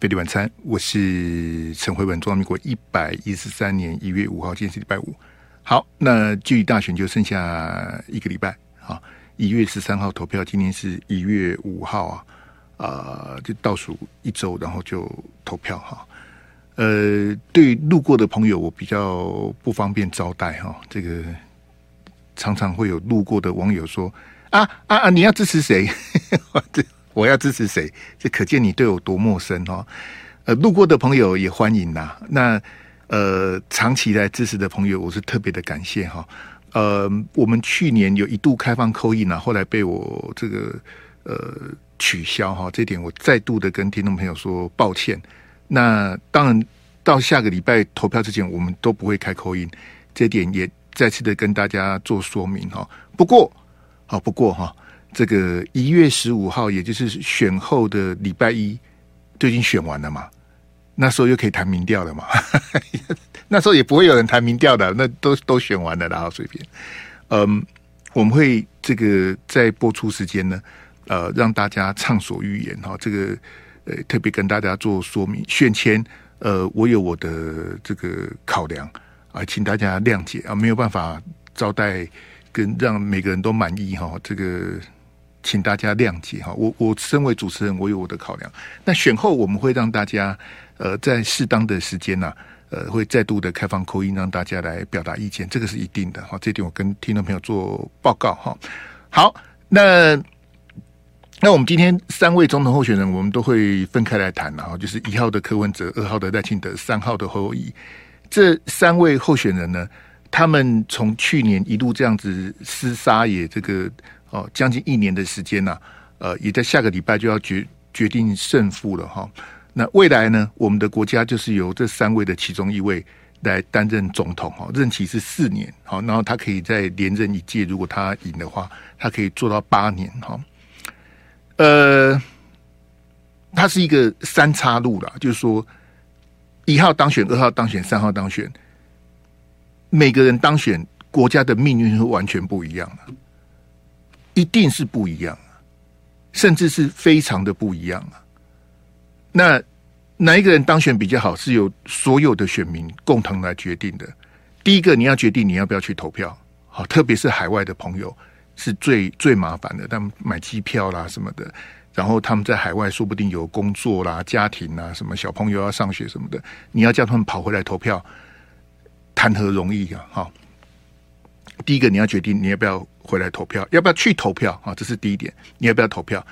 费力晚餐，我是陈慧文，中华民国一百一十三年一月五号，今天是礼拜五。好，那距离大选就剩下一个礼拜啊，一月十三号投票，今天是一月五号啊，啊、就倒数一周，然后就投票哈。呃，对路过的朋友，我比较不方便招待哈。这个常常会有路过的网友说啊啊啊，你要支持谁？我 这我要支持谁？这可见你对我多陌生哈。呃，路过的朋友也欢迎呐。那呃，长期来支持的朋友，我是特别的感谢哈。呃，我们去年有一度开放 call in 啊，后来被我这个呃取消哈。这点我再度的跟听众朋友说抱歉。那当然，到下个礼拜投票之前，我们都不会开 call in，这点也再次的跟大家做说明哈。不过，好不过哈。这个一月十五号，也就是选后的礼拜一，就已经选完了嘛。那时候又可以谈民调了嘛。那时候也不会有人谈民调的，那都都选完了，然后随便。嗯，我们会这个在播出时间呢，呃，让大家畅所欲言哈。这个呃，特别跟大家做说明。选前，呃，我有我的这个考量啊，请大家谅解啊，没有办法招待跟让每个人都满意哈。这个。请大家谅解哈，我我身为主持人，我有我的考量。那选后我们会让大家呃在适当的时间呢，呃会再度的开放口音让大家来表达意见，这个是一定的哈。这点我跟听众朋友做报告哈。好，那那我们今天三位总统候选人，我们都会分开来谈哈，就是一号的柯文哲，二号的赖清德，三号的侯友宜。这三位候选人呢，他们从去年一路这样子厮杀也这个。哦，将近一年的时间呐、呃，也在下个礼拜就要决决定胜负了哈。那未来呢，我们的国家就是由这三位的其中一位来担任总统哈，任期是四年，好，然后他可以再连任一届，如果他赢的话，他可以做到八年哈。呃，他是一个三叉路了，就是说一号当选，二号当选，三号当选，每个人当选，国家的命运是完全不一样的。一定是不一样啊，甚至是非常的不一样啊！那哪一个人当选比较好，是由所有的选民共同来决定的。第一个，你要决定你要不要去投票，好，特别是海外的朋友是最最麻烦的，他们买机票啦什么的，然后他们在海外说不定有工作啦、家庭啦，什么小朋友要上学什么的，你要叫他们跑回来投票，谈何容易啊！哈，第一个你要决定你要不要。回来投票，要不要去投票啊？这是第一点，你要不要投票？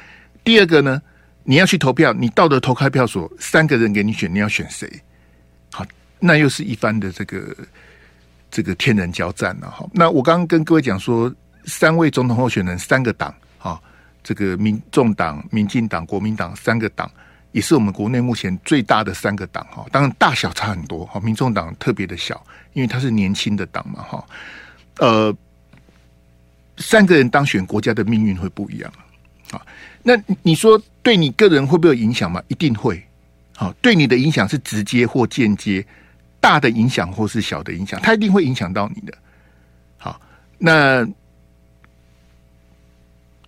第二个呢？你要去投票，你到了投开票所，三个人给你选，你要选谁？好，那又是一番的这个这个天人交战了哈。那我刚刚跟各位讲说，三位总统候选人，三个党啊，这个民众党、民进党、国民党三个党，也是我们国内目前最大的三个党哈。当然大小差很多哈，民众党特别的小，因为它是年轻的党嘛哈。呃。三个人当选，国家的命运会不一样啊！那你说对你个人会不会有影响吗？一定会。好，对你的影响是直接或间接，大的影响或是小的影响，它一定会影响到你的。好，那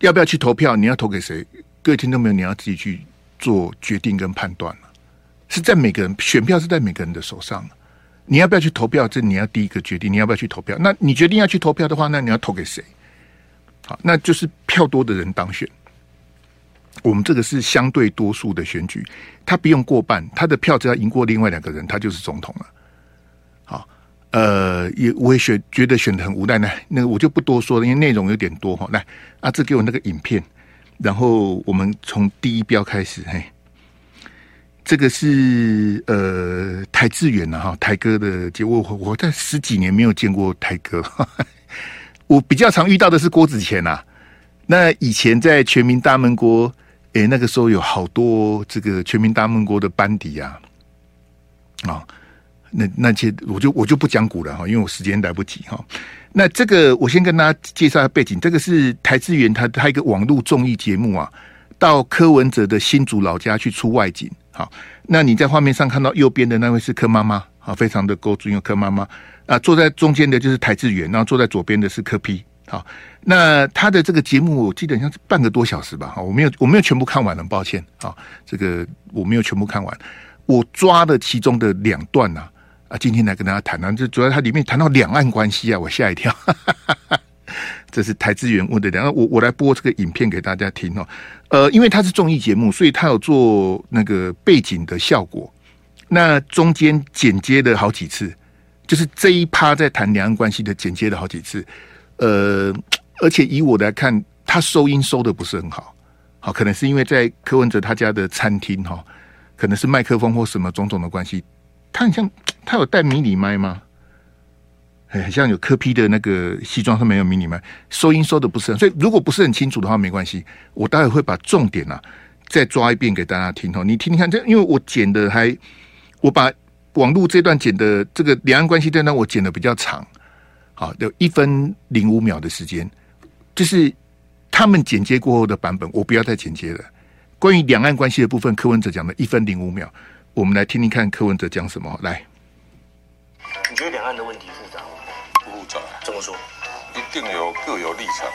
要不要去投票？你要投给谁？各位听众朋友，你要自己去做决定跟判断了。是在每个人选票是在每个人的手上。你要不要去投票？这你要第一个决定。你要不要去投票？那你决定要去投票的话，那你要投给谁？好，那就是票多的人当选。我们这个是相对多数的选举，他不用过半，他的票只要赢过另外两个人，他就是总统了。好，呃，也我也选觉得选的很无奈呢。那我就不多说了，因为内容有点多哈。来，阿志给我那个影片，然后我们从第一标开始。嘿，这个是呃台智源呐哈，台哥的节目，我我在十几年没有见过台哥。我比较常遇到的是郭子乾呐、啊，那以前在全民大闷锅，诶，那个时候有好多这个全民大闷锅的班底啊，啊、哦，那那些我就我就不讲古了哈，因为我时间来不及哈。那这个我先跟大家介绍一下背景，这个是台智源他他一个网络综艺节目啊，到柯文哲的新竹老家去出外景。好，那你在画面上看到右边的那位是柯妈妈啊，非常的够尊有柯妈妈。啊，坐在中间的就是台智远，然后坐在左边的是柯 P 好，那他的这个节目我记得像是半个多小时吧。哈，我没有我没有全部看完了，抱歉啊，这个我没有全部看完，我抓了其中的两段呐啊，啊，今天来跟大家谈谈，就主要它里面谈到两岸关系啊，我吓一跳。哈哈哈哈这是台资源问的，然后我我来播这个影片给大家听哦。呃，因为它是综艺节目，所以它有做那个背景的效果。那中间剪接了好几次，就是这一趴在谈两岸关系的剪接了好几次。呃，而且以我来看，他收音收的不是很好。好，可能是因为在柯文哲他家的餐厅哈，可能是麦克风或什么种种的关系。他很像他有带迷你麦吗？很像有柯 P 的那个西装上面有迷你麦，收音收的不是很，所以如果不是很清楚的话，没关系，我待会会把重点啊再抓一遍给大家听哦。你听听看，这因为我剪的还，我把网络这段剪的这个两岸关系这段我剪的比较长，好，有一分零五秒的时间，就是他们剪接过后的版本，我不要再剪接了。关于两岸关系的部分，柯文哲讲的一分零五秒，我们来听听看柯文哲讲什么。来，你觉得两岸的问题？怎么说？一定有各有立场。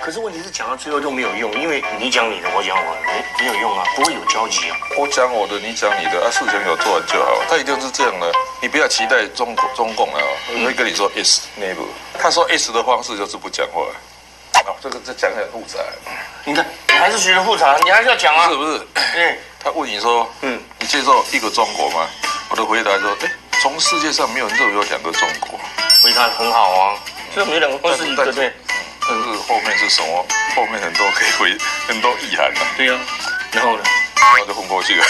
可是问题是讲到最后都没有用，因为你讲你的，我讲我的，没没有用啊，不会有交集啊。我讲我的，你讲你的，啊，事情有做完就好。他一定是这样的，你不要期待中中共啊，我会跟你说 is never。他说 is 的方式就是不讲话。啊，这个这讲很复杂。你看，你还是学得复杂，你还是要讲啊。是不是？嗯。他问你说，嗯，你接受一个中国吗？我的回答说，哎，从世界上没有任何两个中国。回答很好啊。这没两个方式，对不对？但是后面是什么？后面很多可以回，很多意涵的。对呀，然后呢？然后就混过去了。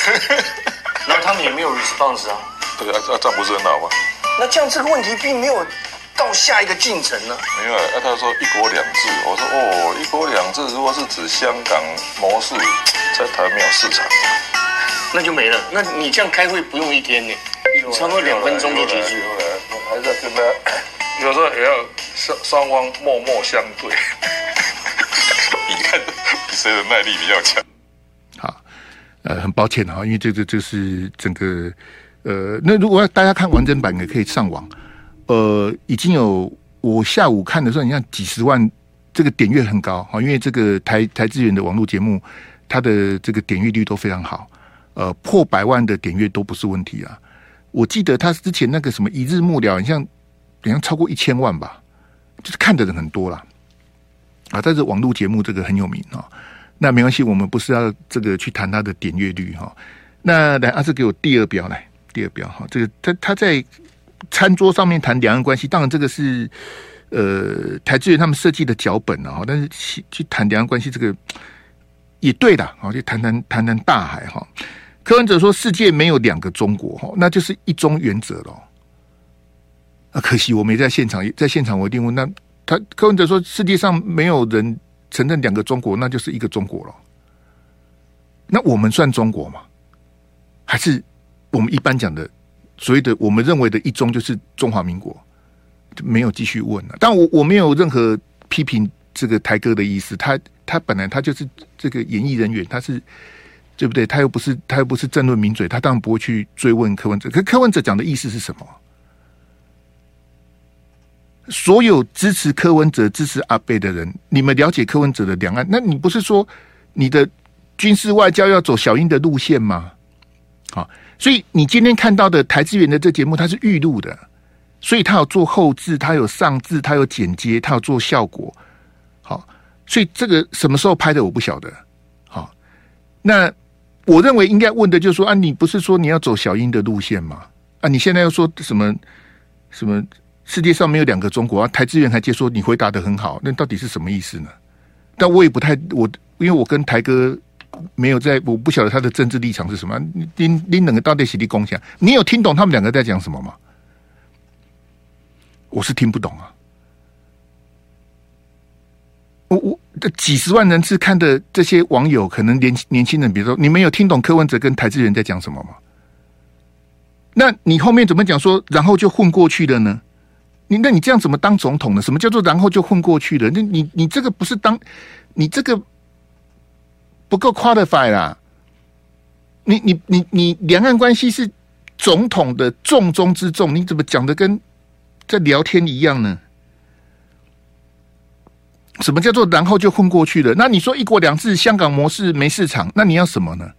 然后他们也没有 response 啊。对啊，这样不是很好吗？那这样这个问题并没有到下一个进程呢？没有啊，他说一国两制，我说哦，一国两制如果是指香港模式，在台湾没有市场，那就没了。那你这样开会不用一天呢？差不多两分钟就结束了。还是要跟他，有时候也要。双双方默默相对，你看谁的耐力比较强？好，呃，很抱歉哈，因为这个就是整个呃，那如果大家看完整版的，可以上网。呃，已经有我下午看的时候，你看几十万，这个点阅很高哈，因为这个台台资源的网络节目，它的这个点阅率都非常好，呃，破百万的点阅都不是问题啊。我记得他之前那个什么一日幕僚，好像好像超过一千万吧。就是看的人很多啦，啊，但是网络节目这个很有名啊。那没关系，我们不是要这个去谈它的点阅率哈。那来，阿志给我第二标来，第二标哈。这个他他在餐桌上面谈两岸关系，当然这个是呃台资源他们设计的脚本啊。但是去去谈两岸关系这个也对的，好，就谈谈谈谈大海哈。柯文哲说世界没有两个中国哈，那就是一中原则喽。啊，可惜我没在现场，在现场我一定问。那他柯文哲说，世界上没有人承认两个中国，那就是一个中国了。那我们算中国吗？还是我们一般讲的所谓的我们认为的一中就是中华民国？就没有继续问了。但我我没有任何批评这个台哥的意思。他他本来他就是这个演艺人员，他是对不对？他又不是他又不是政论名嘴，他当然不会去追问柯文哲。可柯文哲讲的意思是什么？所有支持柯文哲、支持阿伯的人，你们了解柯文哲的两岸？那你不是说你的军事外交要走小英的路线吗？好，所以你今天看到的台资源的这节目，它是预录的，所以它有做后制，它有上字，它有剪接，它有做效果。好，所以这个什么时候拍的我不晓得。好，那我认为应该问的就是说啊，你不是说你要走小英的路线吗？啊，你现在要说什么什么？世界上没有两个中国啊！台资源还接说你回答得很好，那到底是什么意思呢？但我也不太我，因为我跟台哥没有在，我不晓得他的政治立场是什么。你你两个到底是你共享？你有听懂他们两个在讲什么吗？我是听不懂啊！我我这几十万人次看的这些网友，可能年年轻人，比如说你们有听懂柯文哲跟台资人在讲什么吗？那你后面怎么讲说，然后就混过去了呢？你那你这样怎么当总统呢？什么叫做然后就混过去了？那你你这个不是当，你这个不够 qualify 啦。你你你你两岸关系是总统的重中之重，你怎么讲的跟在聊天一样呢？什么叫做然后就混过去了？那你说一国两制、香港模式没市场，那你要什么呢？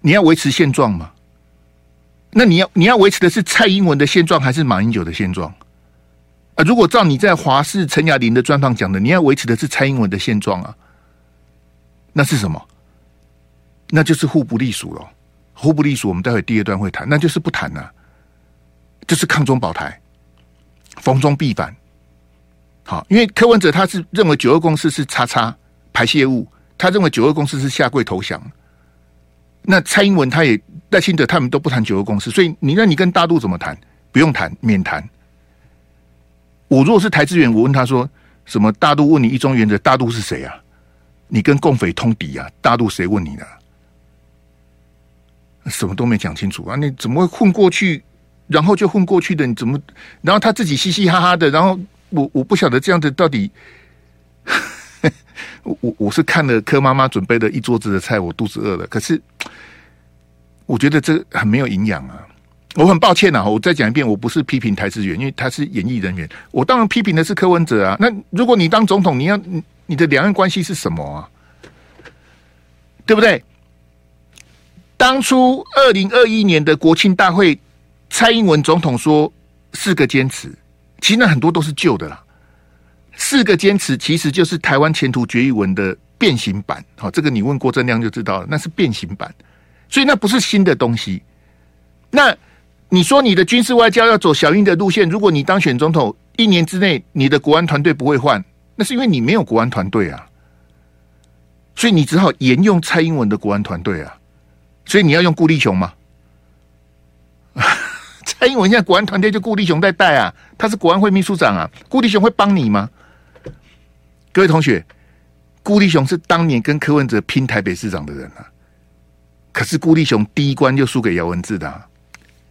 你要维持现状吗？那你要你要维持的是蔡英文的现状，还是马英九的现状？啊，如果照你在华视陈雅玲的专访讲的，你要维持的是蔡英文的现状啊，那是什么？那就是互不隶属了。互不隶属，我们待会第二段会谈，那就是不谈了，就是抗中保台，逢中必反。好，因为柯文哲他是认为九二共识是叉叉排泄物，他认为九二共识是下跪投降。那蔡英文他也赖清德他们都不谈九二共识，所以你那你跟大陆怎么谈？不用谈，免谈。我如果是台资源，我问他说什么？大陆问你一中原则，大陆是谁啊？你跟共匪通敌啊？大陆谁问你呢？什么都没讲清楚啊！你怎么会混过去？然后就混过去的？你怎么？然后他自己嘻嘻哈哈的，然后。我我不晓得这样子到底，我我是看了柯妈妈准备的一桌子的菜，我肚子饿了。可是我觉得这很没有营养啊！我很抱歉啊，我再讲一遍，我不是批评台资源，因为他是演艺人员。我当然批评的是柯文哲啊。那如果你当总统，你要你的两岸关系是什么啊？对不对？当初二零二一年的国庆大会，蔡英文总统说四个坚持。其实那很多都是旧的啦，四个坚持其实就是台湾前途决议文的变形版。好，这个你问郭正亮就知道了，那是变形版，所以那不是新的东西。那你说你的军事外交要走小英的路线，如果你当选总统，一年之内你的国安团队不会换，那是因为你没有国安团队啊，所以你只好沿用蔡英文的国安团队啊，所以你要用顾立雄吗？蔡英文现在国安团队就顾立雄在带啊，他是国安会秘书长啊，顾立雄会帮你吗？各位同学，顾立雄是当年跟柯文哲拼台北市长的人啊，可是顾立雄第一关就输给姚文智的。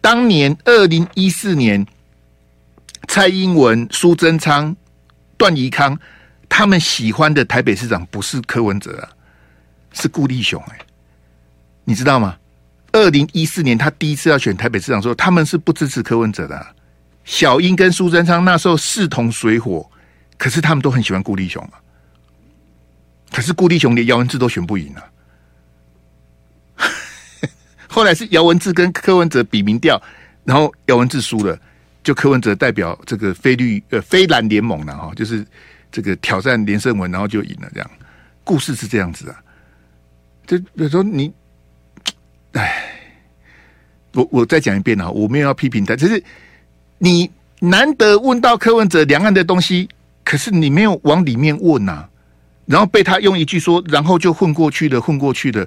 当年二零一四年，蔡英文、苏贞昌、段宜康他们喜欢的台北市长不是柯文哲啊，是顾立雄哎，你知道吗？二零一四年，他第一次要选台北市长的时候，他们是不支持柯文哲的。小英跟苏贞昌那时候势同水火，可是他们都很喜欢顾立雄啊。可是顾立雄连姚文智都选不赢啊。后来是姚文智跟柯文哲比民调，然后姚文智输了，就柯文哲代表这个非绿呃非蓝联盟了哈，就是这个挑战连胜文，然后就赢了。这样故事是这样子啊。就有时候你。哎，我我再讲一遍啊，我没有要批评他，只是你难得问到柯文哲两岸的东西，可是你没有往里面问呐、啊，然后被他用一句说，然后就混过去的，混过去的。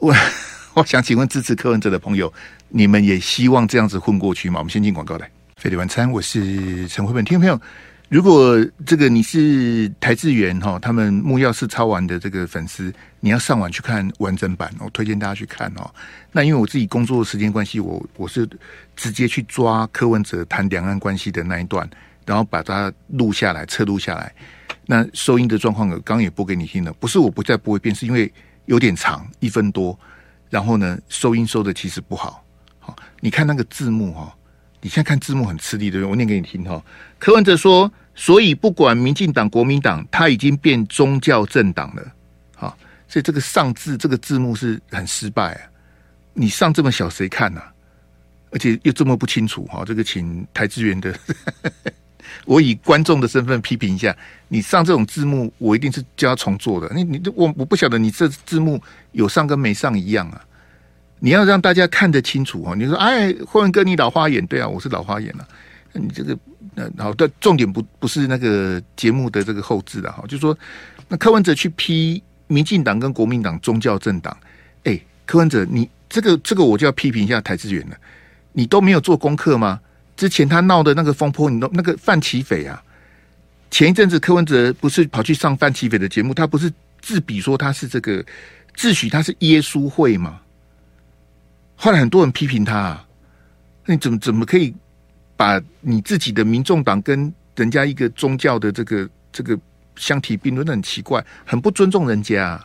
我 我想请问支持柯文哲的朋友，你们也希望这样子混过去吗？我们先进广告来，飞碟晚餐，我是陈慧文，听众朋友。如果这个你是台资源哈，他们木曜4超玩的这个粉丝，你要上网去看完整版，我推荐大家去看哦。那因为我自己工作的时间关系，我我是直接去抓柯文哲谈两岸关系的那一段，然后把它录下来，测录下来。那收音的状况，刚刚也播给你听了，不是我不再播一遍，是因为有点长，一分多，然后呢，收音收的其实不好。好，你看那个字幕哈，你现在看字幕很吃力，对不对？我念给你听哈。柯文哲说。所以，不管民进党、国民党，他已经变宗教政党了，好，所以这个上字这个字幕是很失败啊！你上这么小，谁看呐、啊？而且又这么不清楚，哈，这个请台资源的，我以观众的身份批评一下，你上这种字幕，我一定是叫他重做的。你你我我不晓得你这字幕有上跟没上一样啊！你要让大家看得清楚哦！你说，哎，霍文哥，你老花眼，对啊，我是老花眼了、你这个。那好的，重点不不是那个节目的这个后置的哈，就说那柯文哲去批民进党跟国民党宗教政党，哎，柯文哲，你这个这个我就要批评一下台资源了，你都没有做功课吗？之前他闹的那个风波，你都那个范奇斐啊，前一阵子柯文哲不是跑去上范奇斐的节目，他不是自比说他是这个自诩他是耶稣会吗？后来很多人批评他，啊，那你怎么怎么可以？把你自己的民众党跟人家一个宗教的这个这个相提并论，很奇怪，很不尊重人家。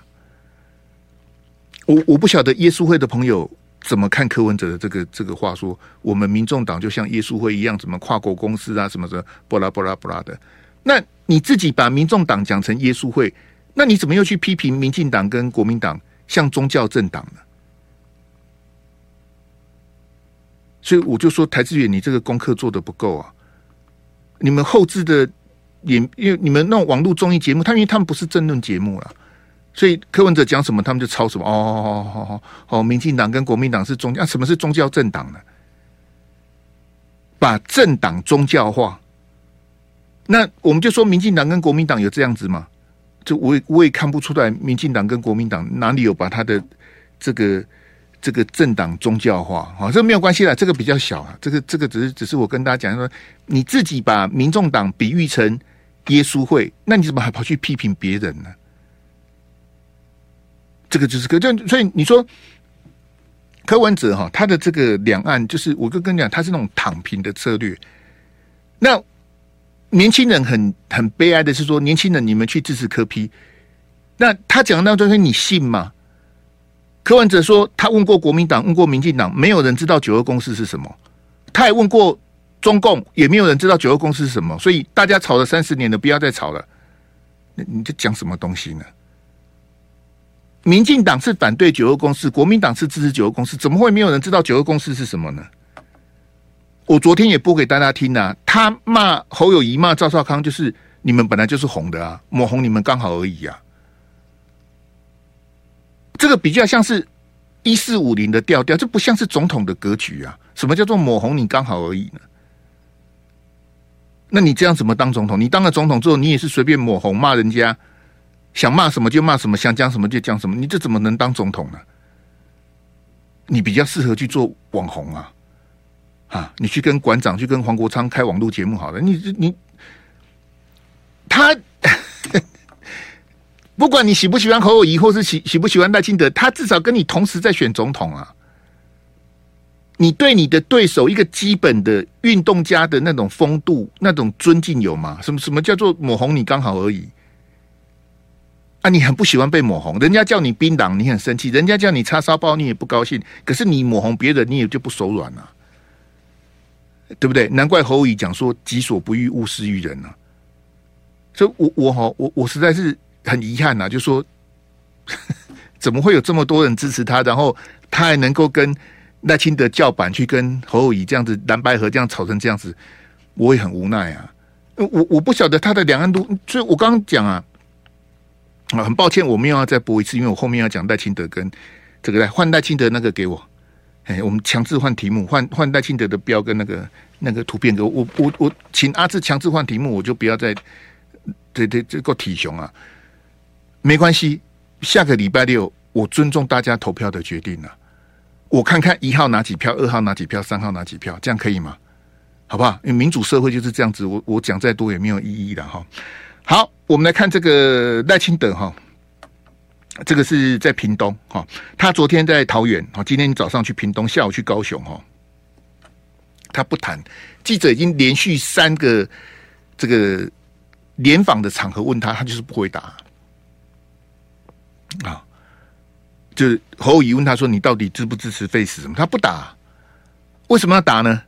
我我不晓得耶稣会的朋友怎么看柯文哲的这个这个话，说我们民众党就像耶稣会一样，怎么跨国公司啊，什么什么，巴拉巴拉巴拉的。那你自己把民众党讲成耶稣会，那你怎么又去批评民进党跟国民党像宗教政党呢？所以我就说台志远，你这个功课做的不够啊！你们后置的也因为你们那种网络综艺节目，他因为他们不是政论节目了，所以柯文哲讲什么，他们就抄什么。哦哦哦哦哦，民进党跟国民党是宗教，啊，什么是宗教政党呢？把政党宗教化，那我们就说民进党跟国民党有这样子吗？就我也我也看不出来，民进党跟国民党哪里有把他的这个这个政党宗教化？好，这没有关系啦，这个比较小啊，这个这个只是只是我跟大家讲说，你自己把民众党比喻成耶稣会，那你怎么还跑去批评别人呢？这个就是个，就所以你说。柯文哲哈，他的这个两岸就是，我就跟你讲，他是那种躺平的策略。那年轻人很很悲哀的是说，年轻人你们去支持柯批那他讲的那东西你信吗？柯文哲说他问过国民党，问过民进党，没有人知道九二共识是什么。他也问过中共，也没有人知道九二共识是什么。所以大家吵了三十年了，不要再吵了。那你在讲什么东西呢？民进党是反对九二共识，国民党是支持九二共识，怎么会没有人知道九二共识是什么呢？我昨天也播给大家听啊，他骂侯友宜骂赵少康，就是你们本来就是红的啊，抹红你们刚好而已啊。这个比较像是一四五零的调调，这不像是总统的格局啊。什么叫做抹红你刚好而已呢？那你这样怎么当总统？你当了总统之后，你也是随便抹红骂人家。想骂什么就骂什么，想讲什么就讲什么，你这怎么能当总统呢？你比较适合去做网红啊！啊，你去跟馆长去跟黄国昌开网络节目好了。你你他不管你喜不喜欢侯友宜，或是喜喜不喜欢赖清德，他至少跟你同时在选总统啊！你对你的对手一个基本的运动家的那种风度、那种尊敬有吗？什么什么叫做抹红你刚好而已？啊，你很不喜欢被抹红，人家叫你槟榔，你很生气；人家叫你叉烧包，你也不高兴。可是你抹红别人，你也就不手软了，对不对？难怪侯友宜讲说“己所不欲，勿施于人”呢。所以我我哈我我实在是很遗憾呐，就说 怎么会有这么多人支持他，然后他还能够跟赖清德叫板，去跟侯友宜这样子蓝白合这样吵成这样子，我也很无奈啊。我我不晓得他的两岸都，所以我刚刚讲啊。啊，很抱歉，我们又要再播一次，因为我后面要讲赖清德跟这个来换赖清德那个给我，哎，我们强制换题目，换换赖清德的标跟那个那个图片给我，我我我请阿志强制换题目，我就不要再对对这个体雄啊，没关系，下个礼拜六我尊重大家投票的决定了，我看看一号拿几票，二号拿几票，三号拿几票，这样可以吗？好不好？因为民主社会就是这样子，我我讲再多也没有意义的哈。好，我们来看这个赖清德哈，这个是在屏东哈，他昨天在桃园，哈，今天早上去屏东，下午去高雄哈，他不谈，记者已经连续三个这个联访的场合问他，他就是不回答啊，就是侯友宜问他说，你到底支不支持废死什么？他不打，为什么要打呢？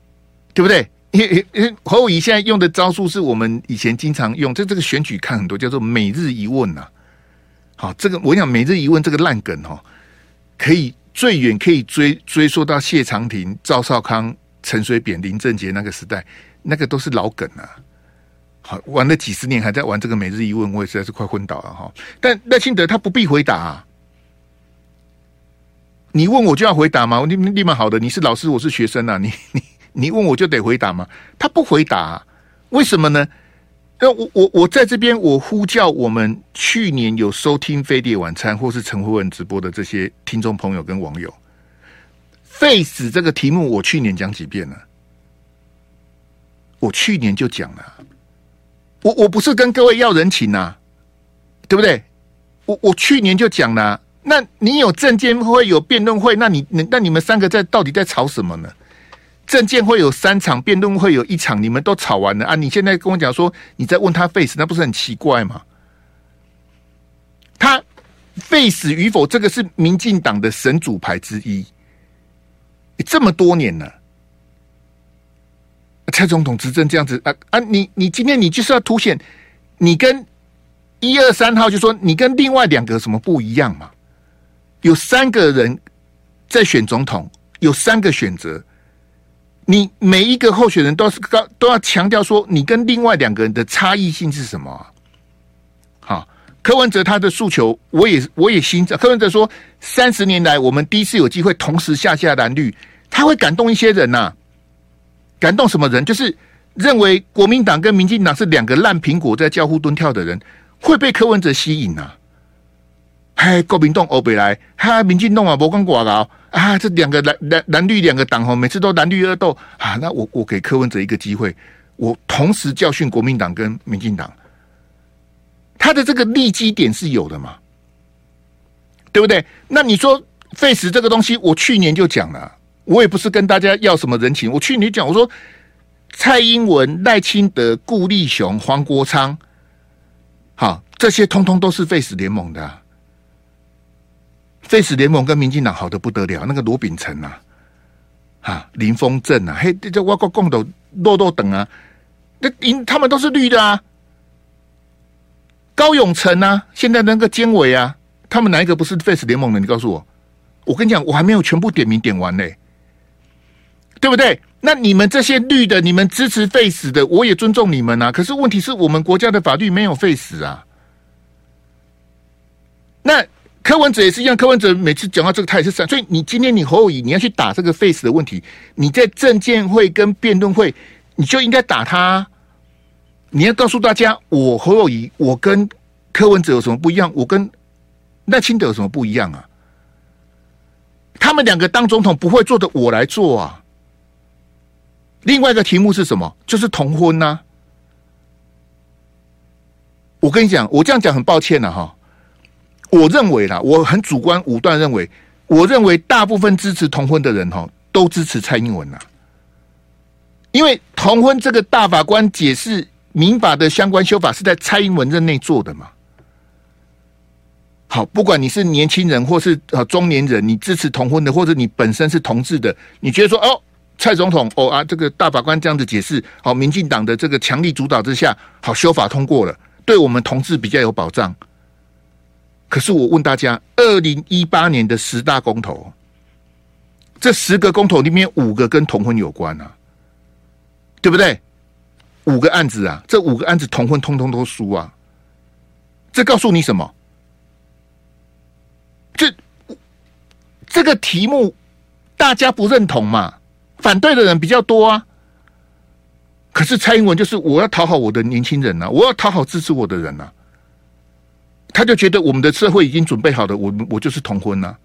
对不对？因为因侯友宜现在用的招数是我们以前经常用，在这个选举看很多，叫做每日一问呐。好，这个我想每日一问这个烂梗哦，可以最远可以追追溯到谢长廷、赵少康、陈水扁、林正杰那个时代，那个都是老梗啊。玩了几十年还在玩这个每日一问，我也实在是快昏倒了哈。但赖清德他不必回答，你问我就要回答吗？立立马好的，你是老师，我是学生啊，你你。你问我就得回答吗？他不回答，为什么呢？那我我我在这边，我呼叫我们去年有收听飞碟晚餐或是陈慧文直播的这些听众朋友跟网友，Face 这个题目我去年讲几遍了？我去年就讲了，我我不是跟各位要人情呐，对不对？我我去年就讲了，那你有证监会有辩论会，那你那你们三个在到底在吵什么呢？证监会有三场，辩论会有一场，你们都吵完了啊！你现在跟我讲说你在问他 face，那不是很奇怪吗？他 face 与否，这个是民进党的神主牌之一。这么多年了，蔡总统执政这样子啊啊！你你今天你就是要凸显你跟一二三号就说你跟另外两个什么不一样嘛？有三个人在选总统，有三个选择，你每一个候选人都是高都要强调说你跟另外两个人的差异性是什么啊？好，柯文哲他的诉求，我也我也欣赏。柯文哲说，三十年来我们第一次有机会同时下下蓝绿，他会感动一些人呐、感动什么人？就是认为国民党跟民进党是两个烂苹果在交互蹲跳的人，会被柯文哲吸引呐、啊。嗨，国民党欧北来，嗨，民进党啊，无关寡搞啊，这两个蓝蓝蓝绿两个党吼，每次都蓝绿恶斗啊。那我我给柯文哲一个机会，我同时教训国民党跟民进党，他的这个利基点是有的嘛？对不对？那你说废死这个东西，我去年就讲了。我也不是跟大家要什么人情。我去年讲，我说蔡英文、赖清德、顾立雄、黄国昌，好，这些通通都是 Face 联盟的、啊。废死联盟跟民进党好的不得了，那个罗秉成啊，哈，林峰正啊，嘿，这外国共斗落落等啊，那因他们都是绿的啊。高永成啊，现在那个监委啊，他们哪一个不是 Face 联盟的？你告诉我，我跟你讲，我还没有全部点名点完呢。对不对？那你们这些绿的，你们支持废死的，我也尊重你们啊。可是问题是我们国家的法律没有废死啊。那柯文哲也是一样，柯文哲每次讲到这个，他也是这样。所以你今天你侯友宜，你要去打这个废死的问题，你在证监会跟辩论会，你就应该打他。你要告诉大家，我侯友宜，我跟柯文哲有什么不一样？我跟赖清德有什么不一样啊？他们两个当总统不会做的，我来做啊。另外一个题目是什么？就是同婚呐、我跟你讲，我这样讲很抱歉了、哈。我认为啦，我很主观武断认为，我认为大部分支持同婚的人哈，都支持蔡英文呐。因为同婚这个大法官解释民法的相关修法是在蔡英文任内做的嘛。好，不管你是年轻人或是呃中年人，你支持同婚的，或者你本身是同志的，你觉得说哦。蔡总统哦啊，这个大法官这样子解释，好，民进党的这个强力主导之下，好修法通过了，对我们同志比较有保障。可是我问大家，二零一八年的十大公投，这十个公投里面五个跟同婚有关啊，对不对？五个案子啊，这五个案子同婚通通都输啊，这告诉你什么？这这个题目大家不认同嘛？反对的人比较多啊，可是蔡英文就是我要讨好我的年轻人呐、啊，我要讨好支持我的人呐、啊，他就觉得我们的社会已经准备好了，我我就是同婚呐、啊。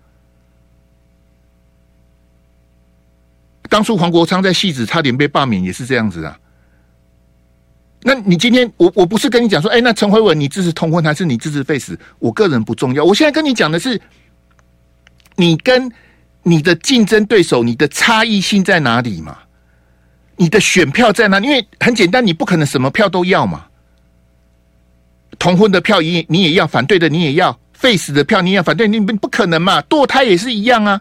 当初黄国昌在戏子差点被罢免也是这样子啊。那你今天我我不是跟你讲说，哎，那陈慧文你支持同婚还是你支持废死？我个人不重要，我现在跟你讲的是，你跟。你的竞争对手，你的差异性在哪里嘛？你的选票在哪？因为很简单，你不可能什么票都要嘛。同婚的票也你也要，反对的你也要，废死的票你也要，反对你不不可能嘛。堕胎也是一样啊。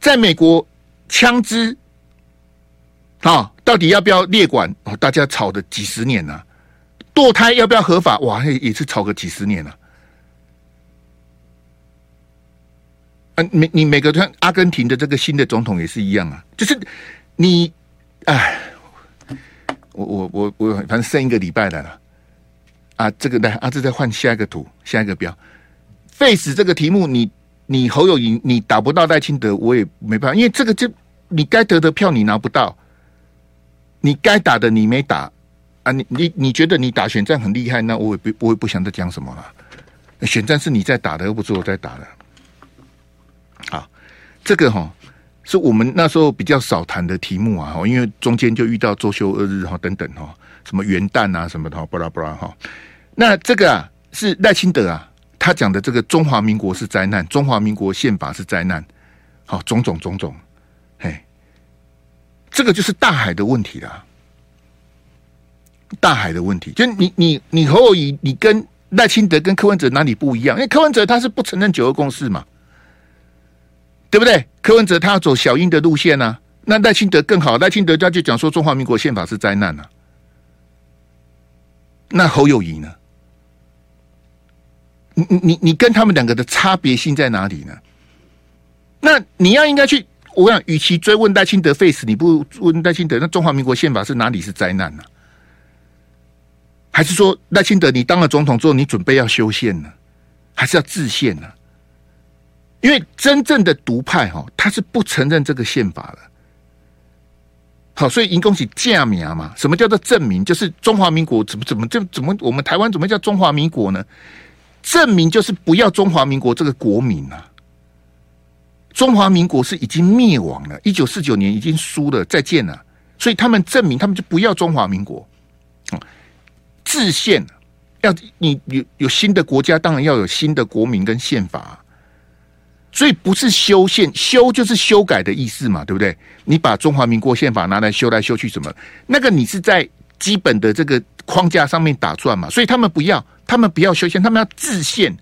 在美国，枪支啊，到底要不要列管？哦，大家吵的几十年了。堕胎要不要合法？哇，也是吵个几十年了。啊，每你每个像阿根廷的这个新的总统也是一样啊，就是你，哎，我我我我反正剩一个礼拜来了，啊，这个来啊，这再换下一个图，下一个标，face 这个题目你，你侯友宜你打不到赖清德，我也没办法，因为这个就你该得的票你拿不到，你该打的你没打啊，你你你觉得你打选战很厉害，那我也不我也不想再讲什么了，选战是你在打的，又不是我在打的。好，这个哈是我们那时候比较少谈的题目啊，因为中间就遇到周休二日哈等等哈，什么元旦啊什么的，巴拉巴拉哈。那这个啊是赖清德啊，他讲的这个中华民国是灾难，中华民国宪法是灾难，好，种种种种，嘿，这个就是大海的问题啦，大海的问题，就你你你和我以你跟赖清德跟柯文哲哪里不一样？因为柯文哲他是不承认九二共识嘛。对不对？柯文哲他要走小英的路线呢、那赖清德更好。赖清德他就讲说中华民国宪法是灾难啊。那侯友宜呢？你你你跟他们两个的差别性在哪里呢？那你要应该去，我想，与其追问赖清德 face，你不问赖清德，那中华民国宪法是哪里是灾难呢？还是说赖清德你当了总统之后，你准备要修宪呢？还是要制宪呢？因为真正的独派哈，他是不承认这个宪法的。好，所以因恭喜正名嘛？什么叫做证明？就是中华民国怎么怎么就怎么我们台湾怎么叫中华民国呢？证明就是不要中华民国这个国民啊！中华民国是已经灭亡了，一九四九年已经输了，再见了。所以他们证明，他们就不要中华民国。哦，制宪要你有有新的国家，当然要有新的国民跟宪法。所以不是修宪，修就是修改的意思嘛，对不对？你把中华民国宪法拿来修来修去，什么？那个你是在基本的这个框架上面打转嘛？所以他们不要，他们不要修宪，他们要制宪。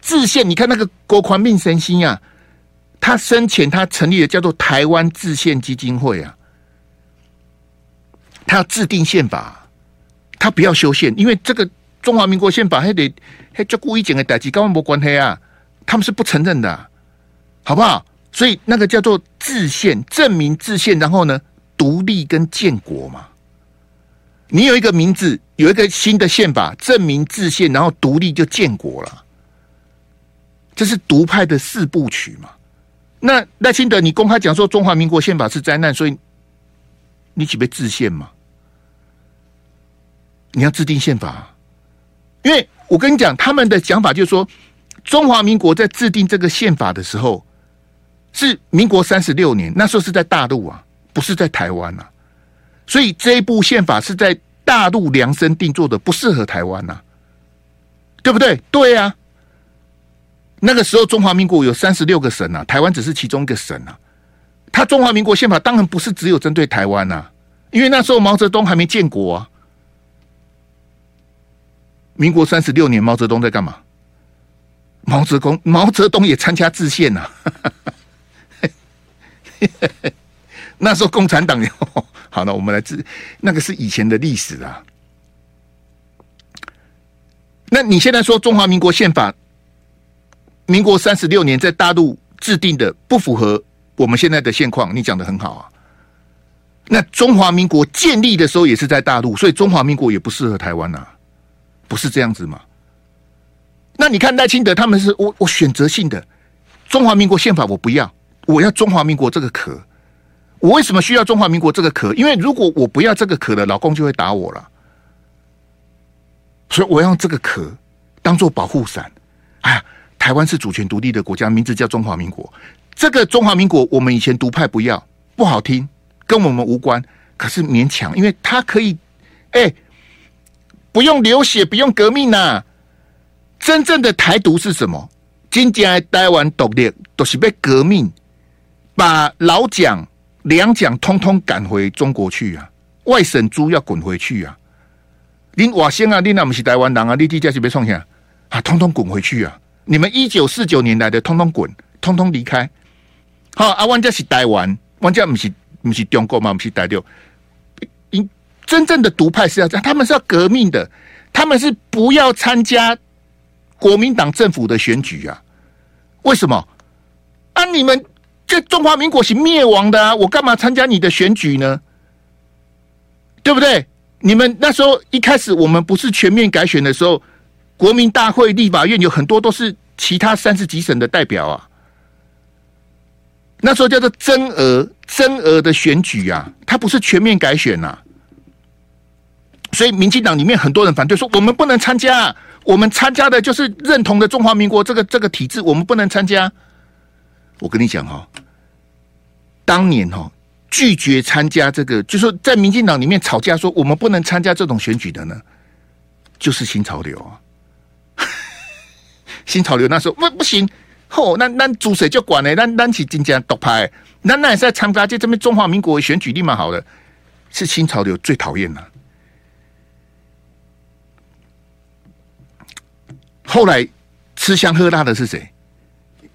制宪，你看那个郭宽命神心啊，他生前他成立的叫做台湾制宪基金会啊，他要制定宪法，他不要修宪，因为这个中华民国宪法还得还就故意讲的代志，跟我没关系啊。他们是不承认的，好不好？所以那个叫做制宪，证明制宪，然后呢，独立跟建国嘛。你有一个名字，有一个新的宪法，证明制宪，然后独立就建国了。这是独派的四部曲嘛。那赖清德，你公开讲说中华民国宪法是灾难，所以你岂不制宪嘛？你要制定宪法，因为我跟你讲，他们的讲法就是说。中华民国在制定这个宪法的时候，是民国三十六年，那时候是在大陆啊，不是在台湾啊，所以这一部宪法是在大陆量身定做的，不适合台湾呐，对不对？对啊，那个时候中华民国有三十六个省啊，台湾只是其中一个省啊。他中华民国宪法当然不是只有针对台湾呐，因为那时候毛泽东还没建国啊。民国三十六年，毛泽东在干嘛？毛泽东，毛泽东也参加制宪呐。那时候共产党 好了，我们来自那个是以前的历史啊。那你现在说中华民国宪法，民国三十六年在大陆制定的不符合我们现在的现况，你讲得很好啊。那中华民国建立的时候也是在大陆，所以中华民国也不适合台湾呐，不是这样子吗？那你看赖清德他们是我我选择性的中华民国宪法我不要，我要中华民国这个壳。我为什么需要中华民国这个壳？因为如果我不要这个壳了，老公就会打我了。所以我要用这个壳当做保护伞。哎呀，台湾是主权独立的国家，名字叫中华民国。这个中华民国我们以前独派不要，不好听，跟我们无关。可是勉强，因为它可以，哎，不用流血，不用革命呐、真正的台独是什么？今天台湾独立都是被革命，把老蒋、两蒋通通赶回中国去啊！外省猪要滚回去啊！您瓦先啊，你那不是台湾人啊？你地价是被创下啊？通通滚回去啊！你们一九四九年来的，通通滚，通通离开。好啊，湾家是台湾，湾家不是不是中国嘛？不是台独。因真正的独派是要这样，他们是要革命的，他们是不要参加。国民党政府的选举啊？为什么？啊，你们这中华民国是灭亡的啊！我干嘛参加你的选举呢？对不对？你们那时候一开始我们不是全面改选的时候，国民大会、立法院有很多都是其他三十几省的代表啊。那时候叫做增额、增额的选举啊，它不是全面改选呐。所以民进党里面很多人反对说，我们不能参加。我们参加的就是认同的中华民国这个这个体制，我们不能参加。我跟你讲哈，当年哈拒绝参加这个，就是说在民进党里面吵架说我们不能参加这种选举的呢，就是新潮流啊。新潮流那时候不不行，吼，那那主谁就管了，那那起金家独派，那那也是在参加就这边中华民国选举立马好了，是新潮流最讨厌了。后来吃香喝辣的是谁？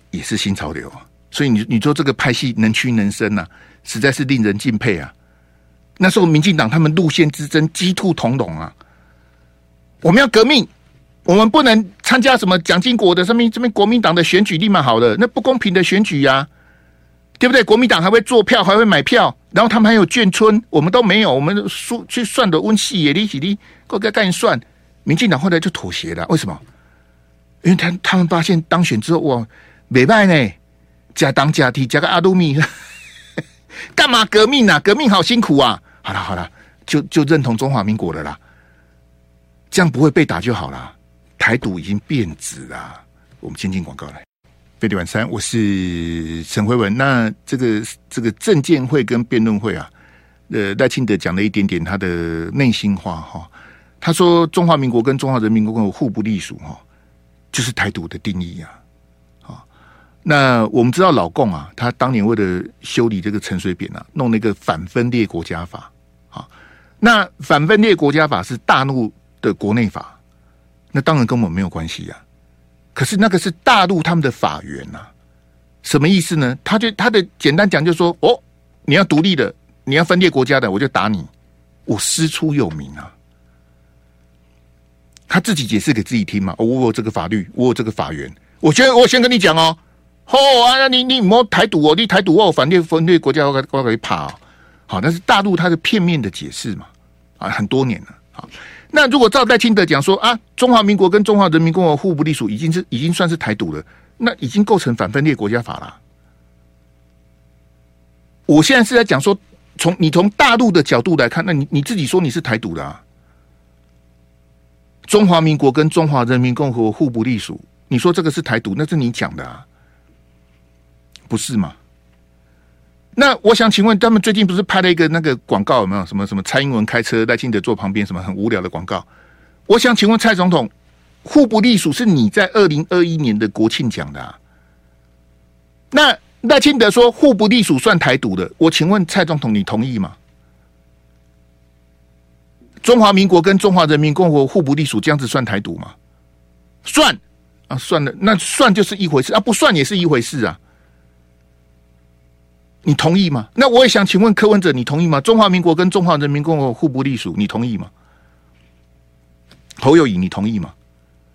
也是新潮流啊！所以你你说这个派系能屈能伸呐、啊，实在是令人敬佩啊！那时候民进党他们路线之争，鸡兔同笼啊！我们要革命，我们不能参加什么蒋经国的什么这边国民党的选举，立马好了那不公平的选举呀、对不对？国民党还会做票，还会买票，然后他们还有眷村，我们都没有，我们输去算的温系也利息利，各个干算，民进党后来就妥协了，为什么？因为他他们发现当选之后哇，美败呢，假当假替，加个阿杜米，干嘛革命啊？革命好辛苦啊！好了好了，就就认同中华民国了啦。这样不会被打就好了。台独已经变质了。我们先进广告来。飞碟晚餐，我是陈辉文。那这个这个政见会跟辩论会啊，呃，赖清德讲了一点点他的内心话哈。他说中华民国跟中华人民共和国互不隶属哈，就是台独的定义啊。那我们知道老共啊，他当年为了修理这个陈水扁啊，弄那个反分裂国家法啊。那反分裂国家法是大陆。的国内法，那当然跟我们没有关系呀、啊。可是那个是大陆他们的法源呐、啊，什么意思呢？他就他的简单讲，就是说哦，你要独立的，你要分裂国家的，我就打你，我师出有名啊。他自己解释给自己听嘛。哦，我有这个法律，我有这个法源。我先我先跟你讲哦，哦啊，你你莫台独哦，你台独哦，反对分裂国家，我我给怕哦。好，但是大陆它是片面的解释嘛。啊，很多年了，好。那如果照赖清德讲说啊，中华民国跟中华人民共和国互不隶属，已经是已经算是台独了，那已经构成反分裂国家法了。我现在是在讲说，从你从大陆的角度来看，那你你自己说你是台独的啊？中华民国跟中华人民共和国互不隶属，你说这个是台独，那是你讲的啊，不是吗？那我想请问，他们最近不是拍了一个那个广告，有没有什么什么蔡英文开车，赖清德坐旁边，什么很无聊的广告？我想请问蔡总统，互不隶属是你在二零二一年的国庆讲的啊？那赖清德说互不隶属算台独的，我请问蔡总统，你同意吗？中华民国跟中华人民共和国互不隶属，这样子算台独吗？算啊，算了，那算就是一回事啊，不算也是一回事啊。你同意吗？那我也想请问柯文哲，你同意吗？中华民国跟中华人民共和国互不隶属，你同意吗？侯友宜，你同意吗？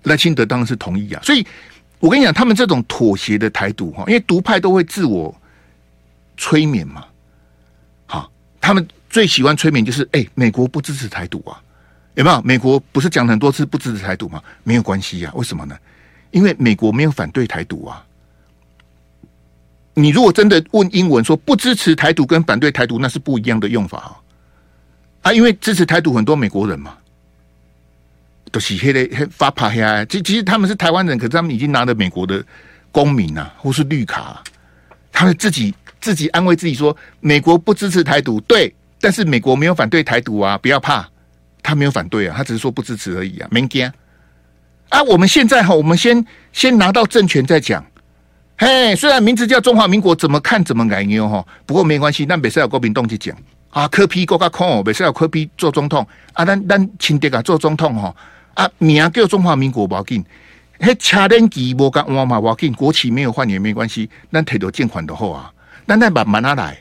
赖清德当然是同意啊。所以，我跟你讲，他们这种妥协的台独哈，因为独派都会自我催眠嘛。好，他们最喜欢催眠就是，哎、美国不支持台独啊，有没有？美国不是讲很多次不支持台独吗？没有关系呀、啊，为什么呢？因为美国没有反对台独啊。你如果真的问英文说不支持台独跟反对台独，那是不一样的用法啊！啊，因为支持台独很多美国人嘛，都是黑的发怕黑啊。其其实他们是台湾人，可是他们已经拿了美国的公民啊，或是绿卡，他们自己自己安慰自己说，美国不支持台独，对，但是美国没有反对台独啊，不要怕，他没有反对啊，他只是说不支持而已啊，没惊啊。我们现在哈，我们先先拿到政权再讲。嘿虽然名字叫中华民国，怎么看怎么矮妞哈。不过没关系，那北塞尔国民党去讲啊，柯 P 国家空哦，北塞尔柯 P 做总统啊，咱咱亲爹啊做总统哈啊，名叫中华民国不要紧，嘿，车轮机无干换嘛不要紧，国旗没有换也没关系，咱提到建款的后啊，咱再把马拿来，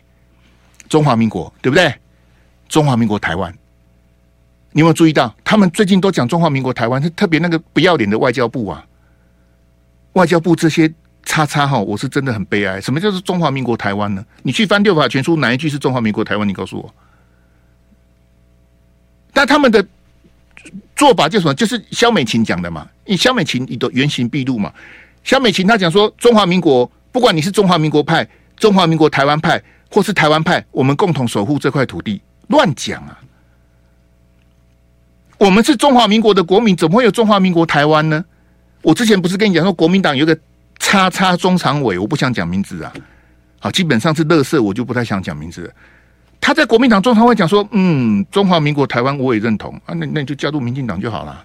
中华民国对不对？中华民国台湾，你有没有注意到？他们最近都讲中华民国台湾，是特别那个不要脸的外交部啊，外交部这些。叉叉哈，我是真的很悲哀。什么叫做中华民国台湾呢？你去翻六法全书，哪一句是中华民国台湾？你告诉我。但他们的做法就什么？就是萧美琴讲的嘛。你萧美琴你都原形毕露嘛。萧美琴她讲说，中华民国不管你是中华民国派、中华民国台湾派，或是台湾派，我们共同守护这块土地。乱讲啊！我们是中华民国的国民，怎么会有中华民国台湾呢？我之前不是跟你讲说，国民党有个。叉叉中常委，我不想讲名字啊。好，基本上是垃圾，我就不太想讲名字。他在国民党中常委讲说：“嗯，中华民国台湾我也认同啊，那那你就加入民进党就好了。”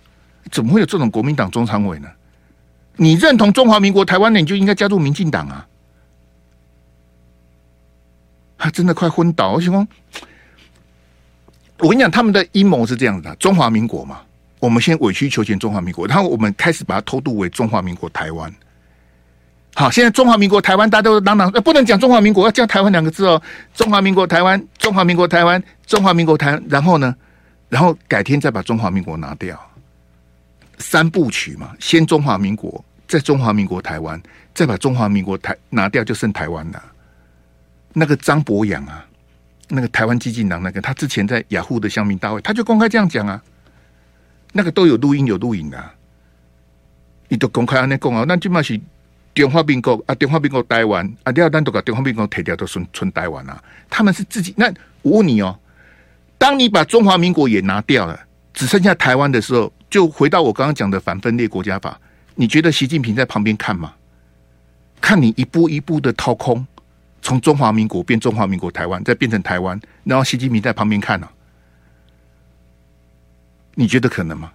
怎么会有这种国民党中常委呢？你认同中华民国台湾，那你就应该加入民进党啊！他真的快昏倒，我希望我跟你讲，他们的阴谋是这样子的：中华民国嘛，我们先委曲求全中华民国，然后我们开始把它偷渡为中华民国台湾。好，现在中华民国台湾大家都嚷嚷，呃，不能讲中华民国，要叫台湾两个字哦。中华民国台湾，中华民国台湾，中华民国台，然后呢，然后改天再把中华民国拿掉。三部曲嘛，先中华民国，再中华民国台湾，再把中华民国台拿掉，就剩台湾了。那个张博洋啊，那个台湾激进党那个，他之前在雅虎的乡民大会，他就公开这样讲啊，那个都有录音有录影的，你都公开安那讲啊，那起码是中华民国啊，中华民国台湾啊，第二单都把中华民国提掉都纯纯台湾啊，他们是自己。那我问你哦，当你把中华民国也拿掉了，只剩下台湾的时候，就回到我刚刚讲的反分裂国家法，你觉得习近平在旁边看吗？看你一步一步的掏空。从中华民国变中华民国台湾，再变成台湾，然后习近平在旁边看呢、啊？你觉得可能吗？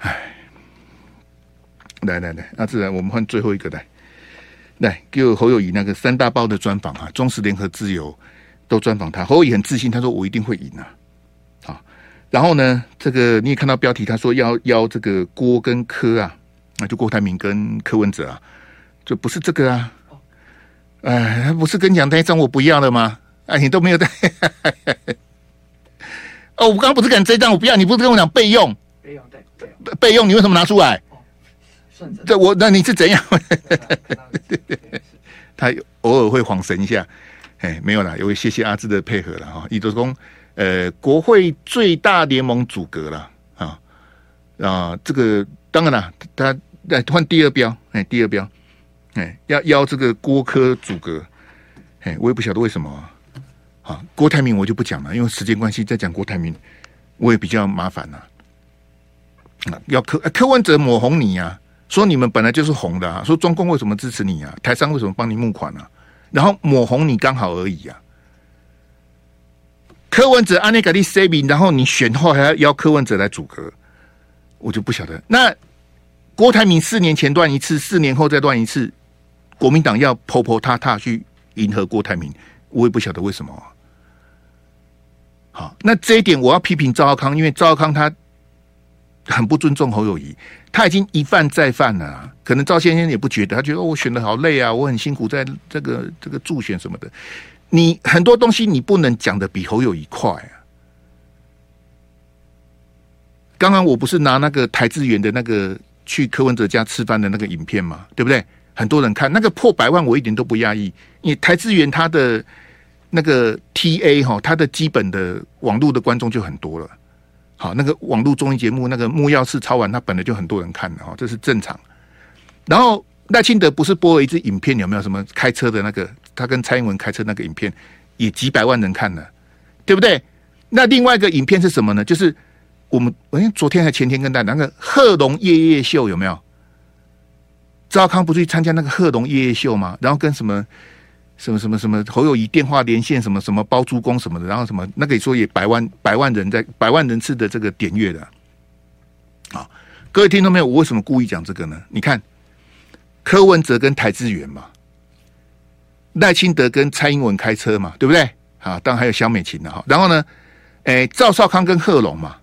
哎，来来来，那自然我们换最后一个来，来给我侯友宜那个三大包的专访啊，中时联合自由都专访他，侯友宜很自信，他说我一定会赢啊，好，然后呢，这个你也看到标题，他说要邀这个郭跟柯啊，那就郭台铭跟柯文哲啊，就不是这个啊。哎，不是跟你讲那一张我不要了吗？哎，你都没有带。哦，我刚刚不是跟你这张我不要，你不是跟我讲备用？备用对，备用。备用，你为什么拿出来？顺着。对，我那你是怎样？他偶尔会晃神一下。哎，没有啦，因为谢谢阿志的配合了哈。一周公，呃，国会最大联盟阻隔了啊啊，这个当然了，他来换第二标，哎，第二标。哎，要邀这个郭科组阁，哎，我也不晓得为什么啊。好，郭台铭我就不讲了，因为时间关系，再讲郭台铭我也比较麻烦呐。啊，要柯柯文哲抹红你啊，说你们本来就是红的啊，说中共为什么支持你啊？台商为什么帮你募款啊？然后抹红你刚好而已啊。柯文哲安内改立 saving，然后你选后还要邀柯文哲来组阁，我就不晓得。那郭台铭四年前断一次，四年后再断一次。国民党要婆婆踏踏去迎合郭台铭，我也不晓得为什么。好，那这一点我要批评赵少康，因为赵少康他很不尊重侯友宜，他已经一犯再犯了。可能赵先生也不觉得，他觉得我选的好累啊，我很辛苦在这个这个助选什么的。你很多东西你不能讲的比侯友宜快啊。刚刚我不是拿那个台资源的那个去柯文哲家吃饭的那个影片嘛，对不对？很多人看那个破百万，我一点都不讶异。你台资源他的那个 TA 哈，他的基本的网络的观众就很多了。好，那个网络综艺节目那个木曜4超玩，它本来就很多人看的哈，这是正常。然后赖清德不是播了一支影片，有没有什么开车的那个？他跟蔡英文开车那个影片，也几百万人看了，对不对？那另外一个影片是什么呢？就是我们哎，昨天还前天跟大家那个贺龙夜夜秀有没有？赵康不是去参加那个贺龙夜夜秀吗？然后跟什么什么什么什么侯友宜电话连线，什么什么包租公什么的，然后什么那个也说也百万百万人在百万人次的这个点阅的。啊，各位听到没有？我为什么故意讲这个呢？你看柯文哲跟台资源嘛，赖清德跟蔡英文开车嘛，对不对？啊，当然还有萧美琴的哈。然后呢，哎，赵少康跟贺龙嘛，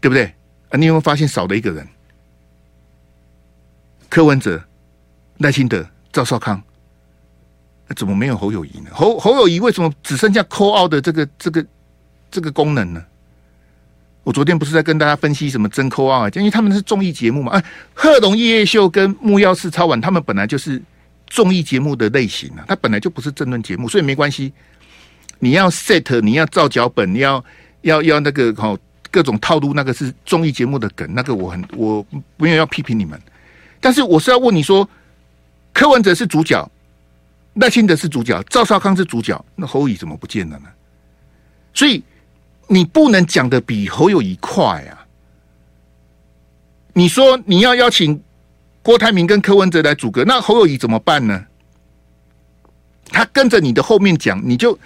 对不对？啊，你有没有发现少了一个人？柯文哲、赖清德、赵少康，怎么没有侯友谊呢？侯侯友谊为什么只剩下 call out 的这个这个这个功能呢？我昨天不是在跟大家分析什么真 call out 啊？因为他们是综艺节目嘛。哎，贺龙夜夜秀跟木曜4超玩，他们本来就是综艺节目的类型啊，它本来就不是政论节目，所以没关系。你要 set，你要照脚本，你要要要那个好各种套路，那个是综艺节目的梗，那个我很我没有要批评你们。但是我是要问你说，柯文哲是主角，赖清德是主角，赵少康是主角，那侯友宜怎么不见了呢？所以你不能讲的比侯友宜快啊！你说你要邀请郭台铭跟柯文哲来组阁，那侯友宜怎么办呢？他跟着你的后面讲，你就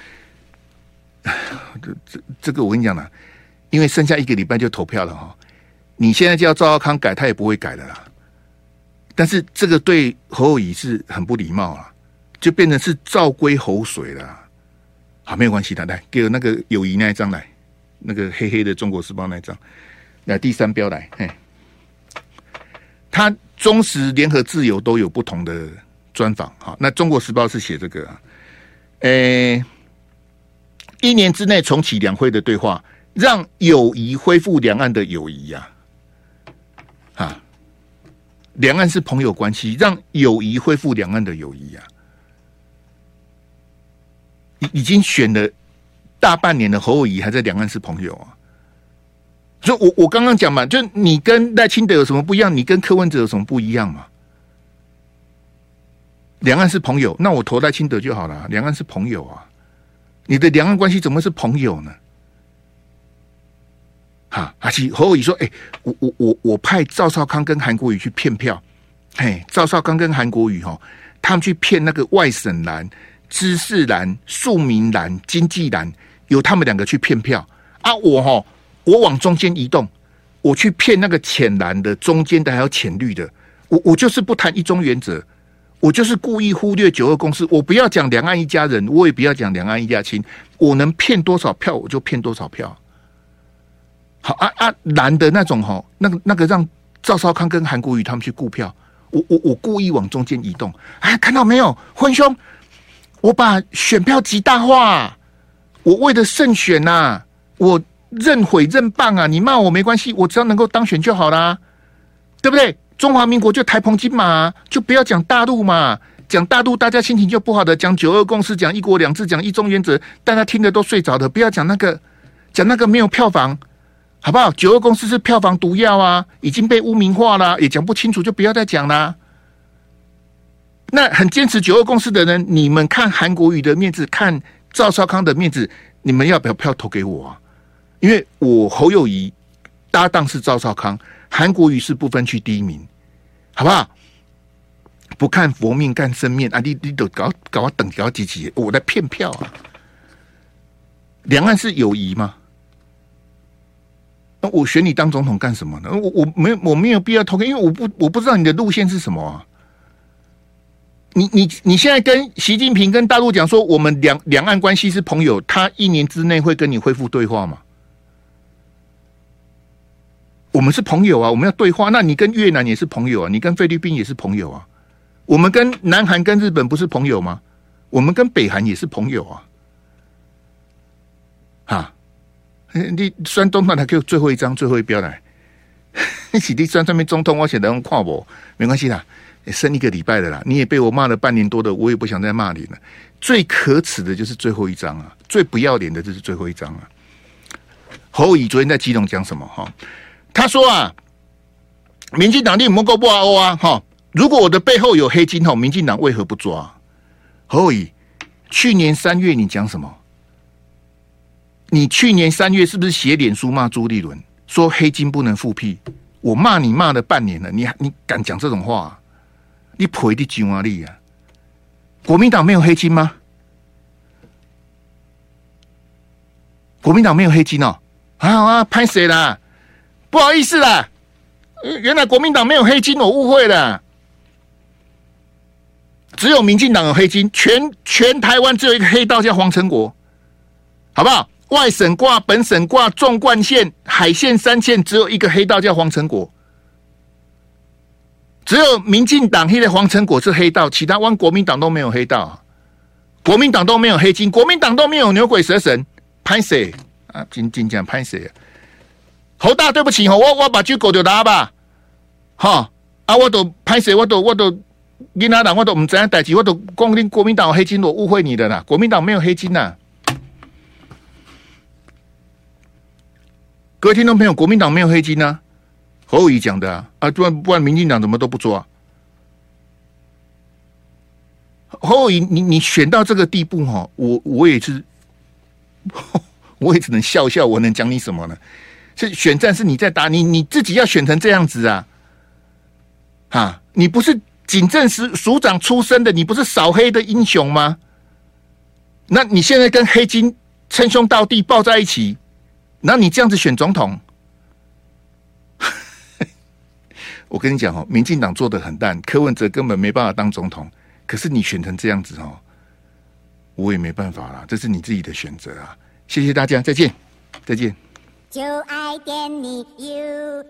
这这这个我跟你讲了，因为剩下一个礼拜就投票了哈，你现在叫赵少康改，他也不会改的啦。但是这个对侯友宜是很不礼貌啊，就变成是照归侯水了。好，没有关系的，来给那个友谊那一张来，那个黑黑的《中国时报》那一张，来第三标来，嘿，他中时联合自由都有不同的专访，好，那《中国时报》是写这个，诶、欸，一年之内重启两会的对话，让友谊恢复两岸的友谊呀。啊，两岸是朋友关系，让友谊恢复两岸的友谊啊！已已经选了大半年的侯友宜还在两岸是朋友啊！所以我我刚刚讲嘛，就你跟赖清德有什么不一样？你跟柯文哲有什么不一样嘛？两岸是朋友，那我投赖清德就好了。两岸是朋友啊，你的两岸关系怎么是朋友呢？哈，而且侯友宜说：“哎、我我我我派赵少康跟韩国瑜去骗票，嘿，赵少康跟韩国瑜哈，他们去骗那个外省男、知识蓝、庶民蓝、经济蓝，由他们两个去骗票啊！我哈，我往中间移动，我去骗那个浅蓝的、中间的还有浅绿的，我我就是不谈一中原则，我就是故意忽略九二共识，我不要讲两岸一家人，我也不要讲两岸一家亲，我能骗多少票我就骗多少票。”好啊啊，蓝的那种哈，那个那个让赵少康跟韩国瑜他们去顾票，我我我故意往中间移动，哎，看到没有，混兄，我把选票极大化，我为了胜选呐、啊，我认毁认棒啊，你骂我没关系，我只要能够当选就好啦，对不对？中华民国就台澎金马，就不要讲大陆嘛，讲大陆大家心情就不好的，讲九二共识，讲一国两制，讲一中原则，大家听得都睡着的，不要讲那个，讲那个没有票房。好不好？九二共识是票房毒药啊，已经被污名化了，也讲不清楚，就不要再讲了。那很坚持九二共识的人，你们看韩国瑜的面子，看赵少康的面子，你们要不要票投给我啊？因为我侯友宜搭档是赵少康，韩国瑜是不分区第一名，好不好？不看佛面看僧面啊！你你都搞搞我等搞几几，我在骗票啊！两岸是友谊吗？那我选你当总统干什么呢？我我没有我没有必要投给，因为我不我不知道你的路线是什么啊。你你你现在跟习近平跟大陆讲说，我们两两岸关系是朋友，他一年之内会跟你恢复对话吗？我们是朋友啊，我们要对话。那你跟越南也是朋友啊，你跟菲律宾也是朋友啊。我们跟南韩跟日本不是朋友吗？我们跟北韩也是朋友啊。哈。你选总统，他给我最后一张最后一标来。你洗地算上面中通，我写的用跨我没关系啦，剩一个礼拜的啦。你也被我骂了半年多的，我也不想再骂你了。最可耻的就是最后一张啊，最不要脸的就是最后一张啊。侯友宜昨天在基隆讲什么？哈，他说啊，民进党你莫够不好啊，哈，如果我的背后有黑金，哈，民进党为何不抓？侯友宜，去年三月你讲什么？你去年三月是不是写脸书骂朱立伦，说黑金不能复辟？我骂你骂了半年了，你你敢讲这种话？你赔的金啊利啊！国民党没有黑金吗？国民党没有黑金哦！啊啊，拍谁啦？不好意思啦，原来国民党没有黑金，我误会了。只有民进党有黑金，全全台湾只有一个黑道叫黄成国，好不好？外省挂、本省挂、纵贯线、海线、三线，只有一个黑道叫黄成国。只有民进党黑的黄成果是黑道，其他湾国民党都没有黑道，国民党都没有黑金，国民党都没有牛鬼蛇神。拍谁啊？金金讲拍谁？侯大，对不起哈，我我把句狗丢打吧。哈啊，我都拍谁？我都我都你哪党我都唔知代志，我都光听国民党有黑金，我误会你的啦。国民党没有黑金呐。各位听众朋友，国民党没有黑金啊，侯友宜讲的啊，啊，不然不然，民进党怎么都不抓？侯友宜，你你选到这个地步哈，我我也是，我也只能笑笑，我能讲你什么呢？是选战是你在打，你你自己要选成这样子啊，哈，你不是警政署署长出身的，你不是扫黑的英雄吗？那你现在跟黑金称兄道弟抱在一起。那你这样子选总统，我跟你讲哦民进党做的很淡柯文哲根本没办法当总统可是你选成这样子哦我也没办法啦这是你自己的选择啊。谢谢大家再见再见。就爱跟你 you